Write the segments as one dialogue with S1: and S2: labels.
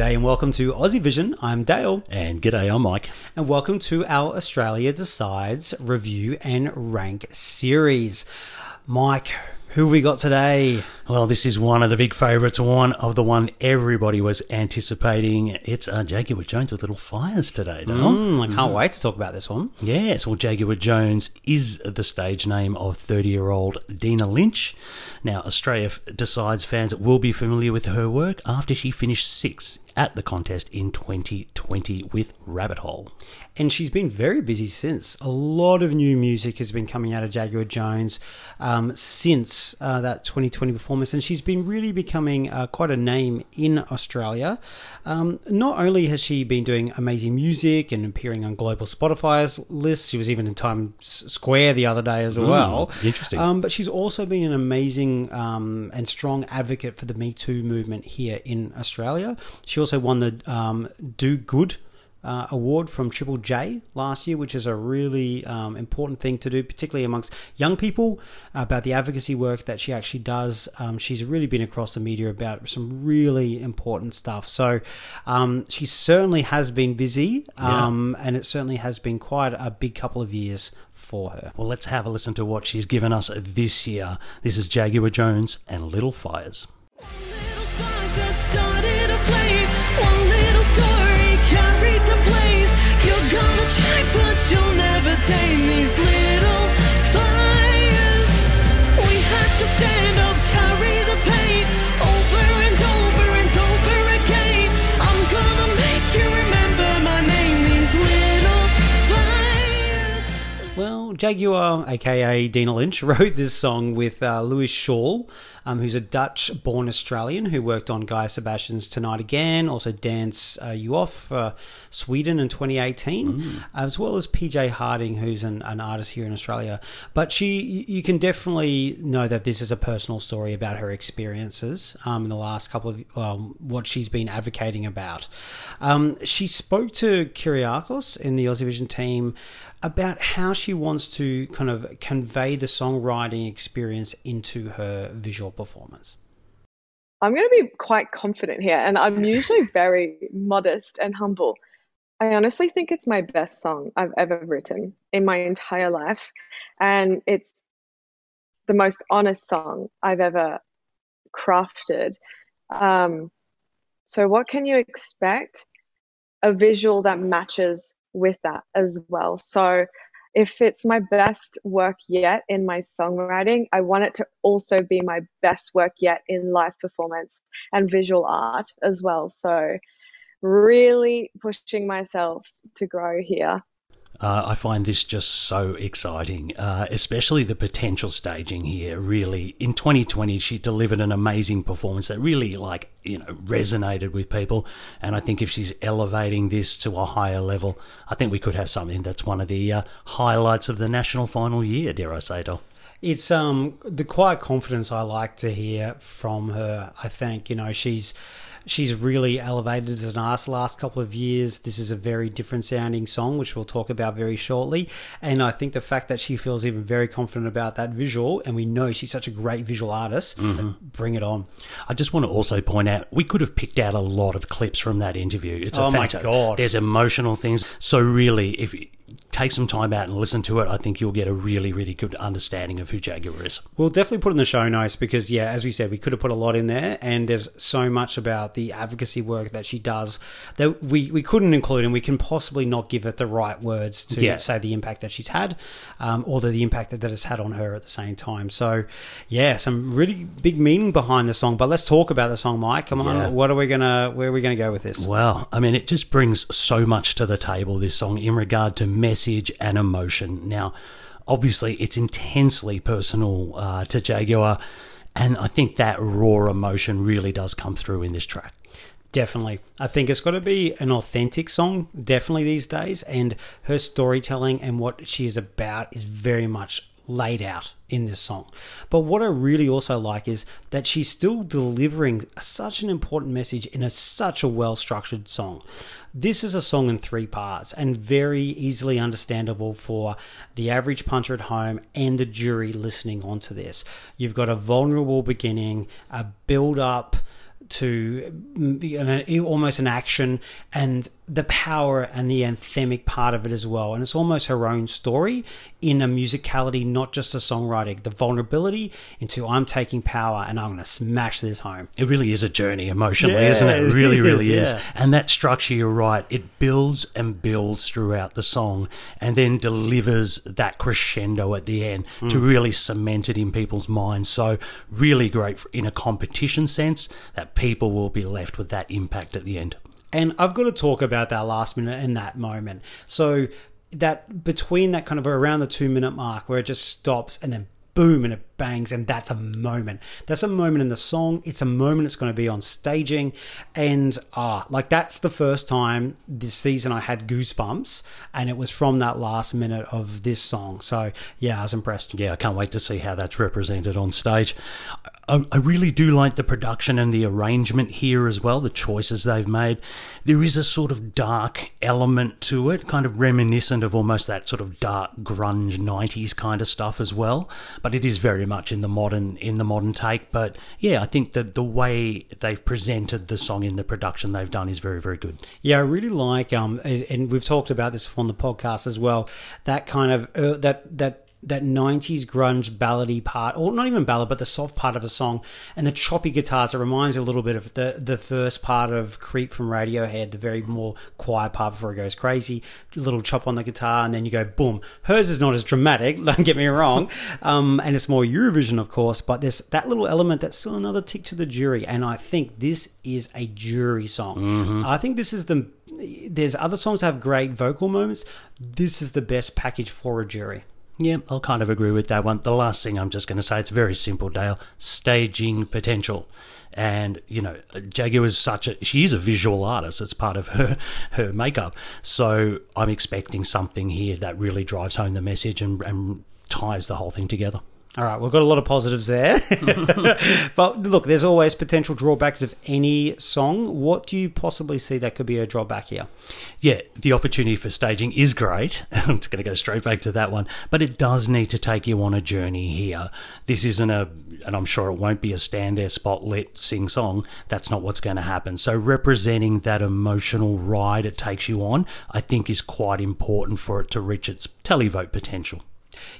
S1: G'day and welcome to Aussie Vision. I'm Dale.
S2: And g'day, I'm Mike.
S1: And welcome to our Australia Decides review and rank series. Mike, who we got today?
S2: Well, this is one of the big favourites, one of the one everybody was anticipating. It's uh, Jaguar Jonze with Little Fires today, Dale.
S1: Mm, I can't wait to talk about this one.
S2: Yes, well, Jaguar Jonze is the stage name of 30 year old Deena Lynch. Now, Australia Decides fans will be familiar with her work after she finished sixth at the contest in 2020 with Rabbit Hole.
S1: And she's been very busy since. A lot of new music has been coming out of Jaguar Jonze um, since uh, that 2020 performance, and she's been really becoming uh, quite a name in Australia. Um, not only has she been doing amazing music and appearing on global Spotify's lists, she was even in Times Square the other day as mm, well.
S2: Interesting.
S1: Um, but she's also been an amazing um, and strong advocate for the Me Too movement here in Australia. She also won the um, Do Good uh, award from Triple J last year, which is a really um, important thing to do, particularly amongst young people, about the advocacy work that she actually does. Um, she's really been across the media about some really important stuff. So um, she certainly has been busy, yeah. Um, and it certainly has been quite a big couple of years for her.
S2: Well, let's have a listen to what she's given us this year. This is Jaguar Jonze and Little Fires. you'll never tame me.
S1: Jaguar, aka Deena Lynch, wrote this song with uh, Louis Schoorl, um, who's a Dutch born Australian who worked on Guy Sebastian's Tonight Again, also Dance uh, You Off for Sweden in 2018, mm. as well as PJ Harding, who's an, an, artist here in Australia. But she, you can definitely know that this is a personal story about her experiences um, in the last couple of well, what she's been advocating about. Um, she spoke to Kyriakos in the Aussie Vision team about how she wants to kind of convey the songwriting experience into her visual performance.
S3: I'm going to be quite confident here, and I'm usually very modest and humble. I honestly think it's my best song I've ever written in my entire life. And it's the most honest song I've ever crafted. Um, so, what can you expect? A visual that matches with that as well. So if it's my best work yet in my songwriting, I want it to also be my best work yet in live performance and visual art as well. So really pushing myself to grow here.
S2: Uh, I find this just so exciting, uh, especially the potential staging here. Really, in 2020, she delivered an amazing performance that really, like, you know, resonated with people. And I think if she's elevating this to a higher level, I think we could have something that's one of the uh, highlights of the national final year. Dare I say, Dale?
S1: It's um the quiet confidence I like to hear from her. I think you know she's she's really elevated as an artist last couple of years. This is a very different sounding song, which we'll talk about very shortly. And I think the fact that she feels even very confident about that visual, and we know she's such a great visual artist, mm-hmm. bring it on.
S2: I just want to also point out we could have picked out a lot of clips from that interview.
S1: It's oh my god!
S2: There's emotional things. So really, if take some time out and listen to it, I think you'll get a really, really good understanding of who Jaguar is.
S1: We'll definitely put in the show notes because, yeah, as we said, we could have put a lot in there, and there's so much about the advocacy work that she does that we, we couldn't include, and we can possibly not give it the right words to yeah. say the impact that she's had, um, or the, the impact that, that it's had on her at the same time. So, yeah, some really big meaning behind the song. But let's talk about the song, Mike. Come on, yeah. what are we gonna? Where are we gonna go with this?
S2: Well, I mean, it just brings so much to the table. This song in regard to message and emotion. Now, obviously, it's intensely personal uh, to Jaguar, and I think that raw emotion really does come through in this track.
S1: Definitely. I think it's got to be an authentic song, definitely these days. And her storytelling and what she is about is very much laid out in this song. But what I really also like is that she's still delivering such an important message in a such a well structured song. This is a song in three parts and very easily understandable for the average punter at home and the jury listening onto this. You've got a vulnerable beginning, a build up to mm, almost an action and the power and the anthemic part of it as well. And it's almost her own story in a musicality, not just a songwriting. The vulnerability into I'm taking power and I'm going to smash this home.
S2: It really is a journey emotionally, yeah, isn't it? It really, really is. is. And that structure, you're right, it builds and builds throughout the song and then delivers that crescendo at the end mm. to really cement it in people's minds. So, really great in a competition sense that people will be left with that impact at the end.
S1: And I've got to talk about that last minute and that moment. So that between that kind of around the two minute mark where it just stops and then boom and it bangs and that's a moment. That's a moment in the song. It's a moment it's going to be on staging. And ah like that's the first time this season i had goosebumps and it was from that last minute of this song. So yeah i was impressed.
S2: Yeah i can't wait to see how that's represented on stage I, really do like the production and the arrangement here as well, the choices they've made. There is a sort of dark element to it, kind of reminiscent of almost that sort of dark grunge 90s kind of stuff as well. But it is very much in the modern in the modern take. But yeah, I think that the way they've presented the song in the production they've done is very, very good.
S1: Yeah, I really like um and we've talked about this on the podcast as well, that kind of uh, that that that 90s grunge ballady part, or not even ballad, but the soft part of a song, and the choppy guitars. It reminds you a little bit of the, the first part of Creep from Radiohead, the very more quiet part before it goes crazy. A little chop on the guitar, and then you go boom. Hers is not as dramatic, don't get me wrong, um, and it's more Eurovision, of course, but there's that little element that's still another tick to the jury, and I think this is a jury song. Mm-hmm. I think this is the. There's other songs that have great vocal moments. This is the best package for a jury.
S2: Yeah, I'll kind of agree with that one. The last thing I'm just going to say, it's very simple, Dale. Staging potential. And, you know, Jaguar is such a, she is a visual artist. It's part of her, her makeup. So I'm expecting something here that really drives home the message and, and ties the whole thing together.
S1: All right, we've got a lot of positives there. but look, there's always potential drawbacks of any song. What do you possibly see that could be a drawback here?
S2: Yeah, the opportunity for staging is great. I'm just going to go straight back to that one. But it does need to take you on a journey here. This isn't a, and I'm sure it won't be a stand there, spotlit, sing song. That's not what's going to happen. So representing that emotional ride it takes you on, I think is quite important for it to reach its televote potential.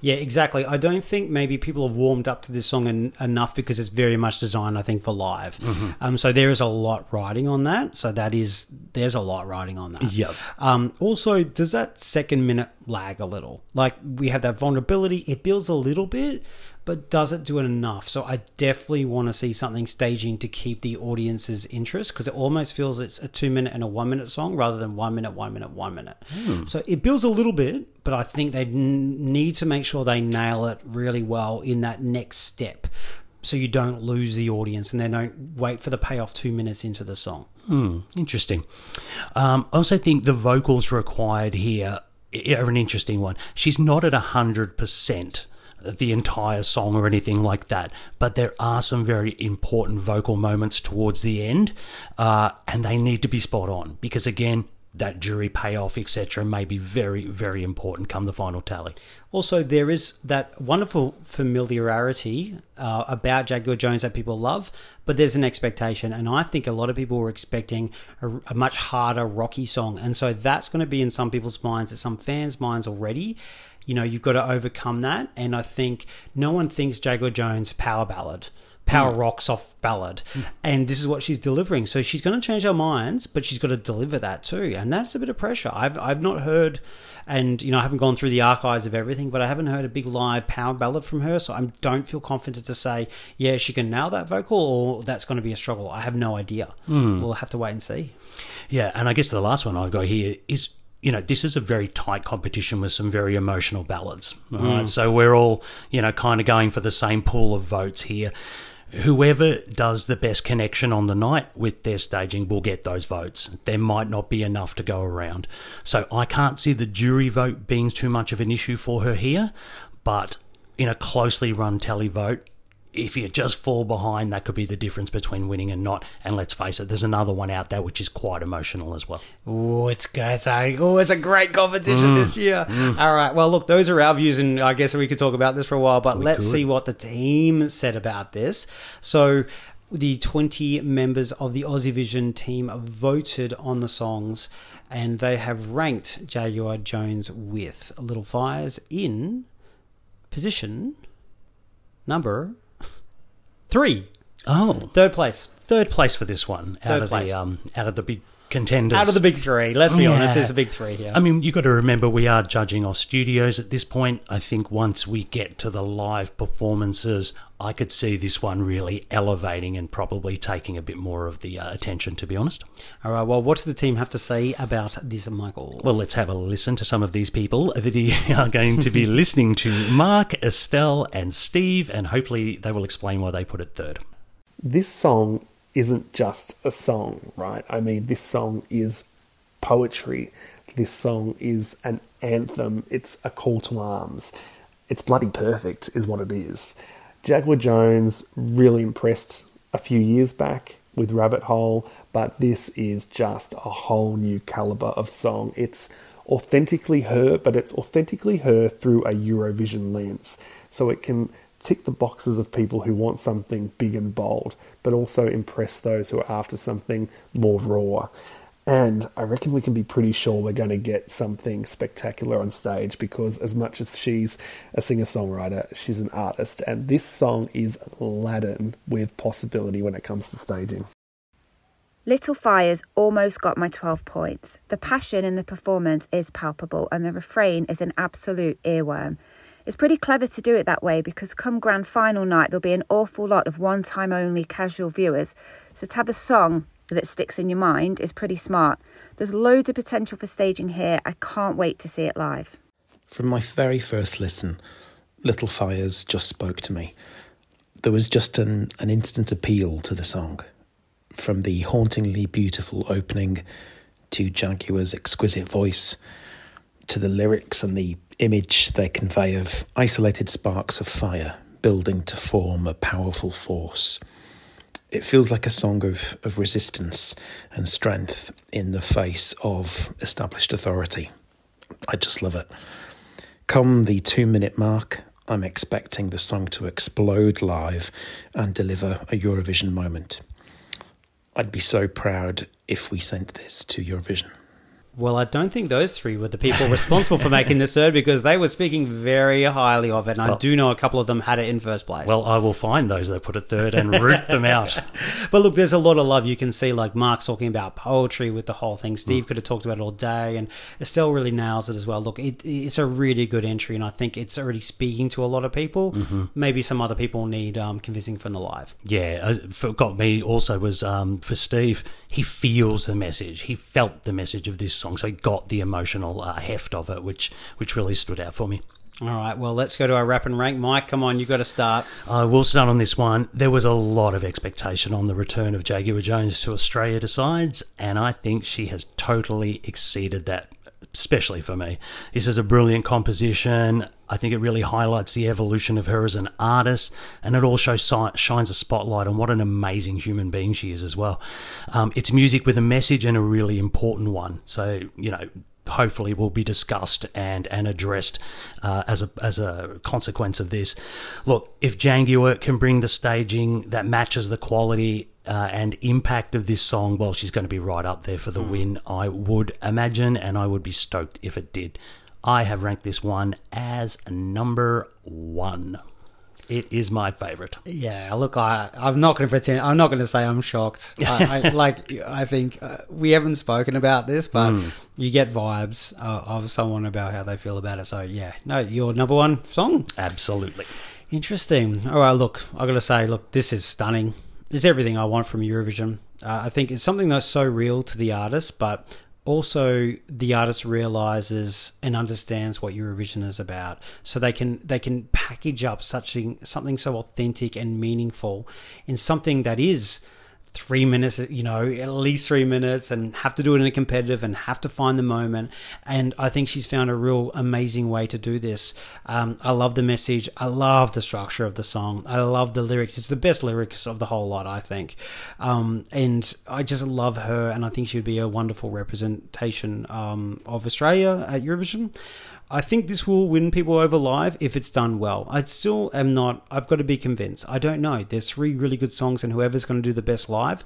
S1: Yeah, exactly. I don't think maybe people have warmed up to this song en- enough because it's very much designed, I think, for live. Mm-hmm. Um, so there is a lot riding on that. So that is there's a lot riding on that.
S2: Yep.
S1: Um, also, does that second minute lag a little? Like we have that vulnerability. It builds a little bit, but does it do it enough? So I definitely want to see something staging to keep the audience's interest because it almost feels it's a two minute and a one minute song rather than one minute, one minute, one minute. Mm. So it builds a little bit, but I think they n- need to make sure they nail it really well in that next step so you don't lose the audience and they don't wait for the payoff two minutes into the song.
S2: Hmm, interesting. Um, I also think the vocals required here are an interesting one. She's not at 100% the entire song or anything like that, but there are some very important vocal moments towards the end, uh, and they need to be spot on because, again, that jury payoff, etc., may be very, very important come the final tally.
S1: Also, there is that wonderful familiarity uh, about Jaguar Jonze that people love, but there's an expectation, and I think a lot of people were expecting a, a much harder, rocky song, and so that's going to be in some people's minds, at some fans' minds already you know, you've got to overcome that. And I think no one thinks Jaguar Jonze power ballad power mm. rock soft ballad mm. and this is what she's delivering so she's going to change our minds but she's got to deliver that too and that's a bit of pressure i've i've not heard and you know i haven't gone through the archives of everything but i haven't heard a big live power ballad from her so i don't feel confident to say yeah she can nail that vocal or that's going to be a struggle i have no idea mm. we'll have to wait and see
S2: yeah and i guess the last one i've got here is you know, this is a very tight competition with some very emotional ballads. All mm. right? So we're all, you know, kind of going for the same pool of votes here. Whoever does the best connection on the night with their staging will get those votes. There might not be enough to go around. So I can't see the jury vote being too much of an issue for her here, but in a closely run tele vote, if you just fall behind, that could be the difference between winning and not. And let's face it, there's another one out there which is quite emotional as well.
S1: Oh, it's it's a, oh, it's a great competition mm, this year. Mm. All right, well, look, those are our views, and I guess we could talk about this for a while, but we let's could. see what the team said about this. So the 20 members of the Aussie Vision team voted on the songs and they have ranked Jaguar Jonze with Little Fires in position number three.
S2: Oh,
S1: Third place.
S2: third place for this one out
S1: Third
S2: of
S1: place.
S2: the um, out of the big contenders.
S1: Out of the big three. Let's be
S2: Yeah.
S1: honest, there's a big three here.
S2: I mean, you've got to remember we are judging off studios at this point. I think once we get to the live performances, I could see this one really elevating and probably taking a bit more of the uh, attention, to be honest.
S1: All right, well, what does the team have to say about this, Michael?
S2: Well, let's have a listen to some of these people that are going to be listening to Mark, Estelle, and Steve, and hopefully they will explain why they put it third.
S4: this song isn't just a song, right? I mean, this song is poetry. This song is an anthem. It's a call to arms. It's bloody perfect, is what it is. Jaguar Jonze really impressed a few years back with Rabbit Hole, but this is just a whole new caliber of song. It's authentically her, but it's authentically her through a Eurovision lens. So it can tick the boxes of people who want something big and bold, but also impress those who are after something more raw. And I reckon we can be pretty sure we're going to get something spectacular on stage because, as much as she's a singer songwriter, she's an artist. And this song is laden with possibility when it comes to staging.
S5: Little Fires almost got my 12 points. The passion in the performance is palpable, and the refrain is an absolute earworm. It's pretty clever to do it that way because come grand final night, there'll be an awful lot of one time only casual viewers. So to have a song that sticks in your mind is pretty smart. There's loads of potential for staging here. I can't wait to see it live.
S6: From my very first listen, Little Fires just spoke to me. There was just an, an instant appeal to the song. From the hauntingly beautiful opening to Jaguar's exquisite voice, to the lyrics and the image they convey of isolated sparks of fire building to form a powerful force. It feels like a song of, of resistance and strength in the face of established authority. I just love it. Come the two minute mark, I'm expecting the song to explode live and deliver a Eurovision moment. I'd be so proud if we sent this to Eurovision.
S1: Well, I don't think those three were the people responsible for making this third because they were speaking very highly of it, and I do know a couple of them had it in first place.
S2: Well, I will find those that put it third and root them out.
S1: but look, there's a lot of love you can see. Like Mark's talking about poetry with the whole thing. Steve
S2: Mm.
S1: could have talked about it all day, and Estelle really nails it as well. Look, it, it's a really good entry, and I think it's already speaking to a lot of people.
S2: Mm-hmm.
S1: Maybe some other people need um, convincing from the live.
S2: Yeah, uh, for- got me also was um, for Steve. He feels the message. He felt the message of this song, so he got the emotional uh, heft of it, which which really stood out for me.
S1: All right, well, let's go to our rap and rank. Mike, come on, you've got to start.
S2: I will start on this one. There was a lot of expectation on the return of Jaguar Jonze to Australia decides, and I think she has totally exceeded that, especially for me. This is a brilliant composition. I think it really highlights the evolution of her as an artist, and it also shines a spotlight on what an amazing human being she is as well. Um, it's music with a message and a really important one. So, you know, hopefully will be discussed and and addressed uh, as a as a consequence of this. Look, if Jaguar can bring the staging that matches the quality uh, and impact of this song, well, she's going to be right up there for the win. I would imagine, and I would be stoked if it did. I have ranked this one as number one. It is my favorite.
S1: Yeah, look, I, I'm not going to pretend. I'm not going to say I'm shocked. I, I, like, I think uh, we haven't spoken about this, but
S2: Hmm.
S1: you get vibes uh, of someone about how they feel about it. So, yeah, no, your number one song.
S2: Absolutely.
S1: Interesting. All right, look, I got to say, look, this is stunning. It's everything I want from Eurovision. Uh, I think it's something that's so real to the artist, but also the artist realizes and understands what Eurovision is about, so they can they can package up such thing, something so authentic and meaningful in something that is three minutes, you know, at least three minutes, and have to do it in a competitive and have to find the moment. And I think she's found a real amazing way to do this. Um, I love the message. I love the structure of the song. I love the lyrics. It's the best lyrics of the whole lot, I think. Um, and I just love her, and I think she would be a wonderful representation um, of Australia at Eurovision. I think this will win people over live if it's done well. I still am not. I've got to be convinced. I don't know. There's three really good songs, and whoever's going to do the best live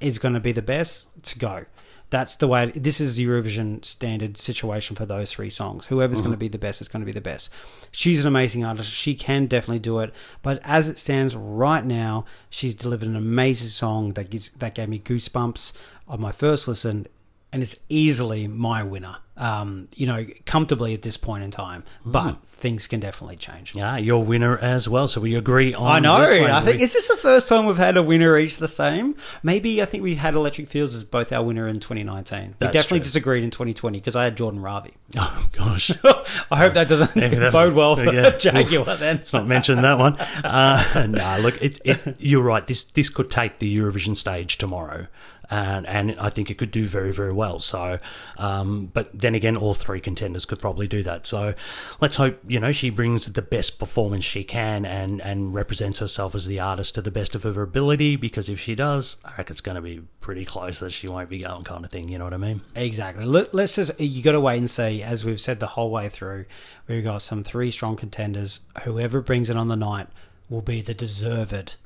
S1: is going to be the best to go. That's the way. This is the Eurovision standard situation for those three songs. Whoever's going to mm-hmm. be the best is going to be the best. She's an amazing artist. She can definitely do it. But as it stands right now, she's delivered an amazing song that gives that gave me goosebumps on my first listen, and it's easily my winner. Um, you know, comfortably at this point in time. But things can definitely change.
S2: Yeah, your winner as well. So we agree on.
S1: I know.
S2: This one.
S1: I think
S2: We-
S1: is this the first time we've had a winner each the same? Maybe I think we had Electric Fields as both our winner in 2019. We definitely
S2: true.
S1: disagreed in 2020 because I had Jordan Ravi.
S2: Oh gosh.
S1: I hope that doesn't bode well for
S2: yeah.
S1: Jaguar then.
S2: Let's not mention that one. Uh, no, look, it, it, you're right. This this could take the Eurovision stage tomorrow, and and I think it could do very very well. So, um, but then again, all three contenders could probably do that. So, let's hope you know she brings the best performance she can and and represents herself as the artist to the best of her ability. Because if she does, I reckon it's going to be pretty close that she won't be going, kind of thing. You know what I mean?
S1: Exactly. Let, let's just, you got to wait and see, as we've said the whole way through. We've got some three strong contenders. Whoever brings it on the night will be the deserved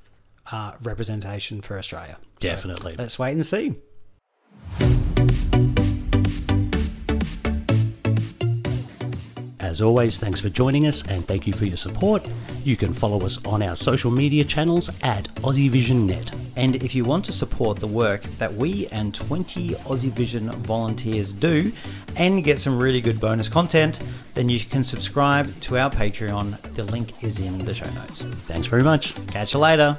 S1: uh, representation for Australia. So
S2: Definitely.
S1: let's wait and see.
S2: As always, thanks for joining us and thank you for your support. You can follow us on our social media channels at AussieVisionNet.
S1: And if you want to support the work that we and 20 Aussie Vision volunteers do and get some really good bonus content, then you can subscribe to our Patreon. The link is in the show notes.
S2: Thanks very much.
S1: Catch you later.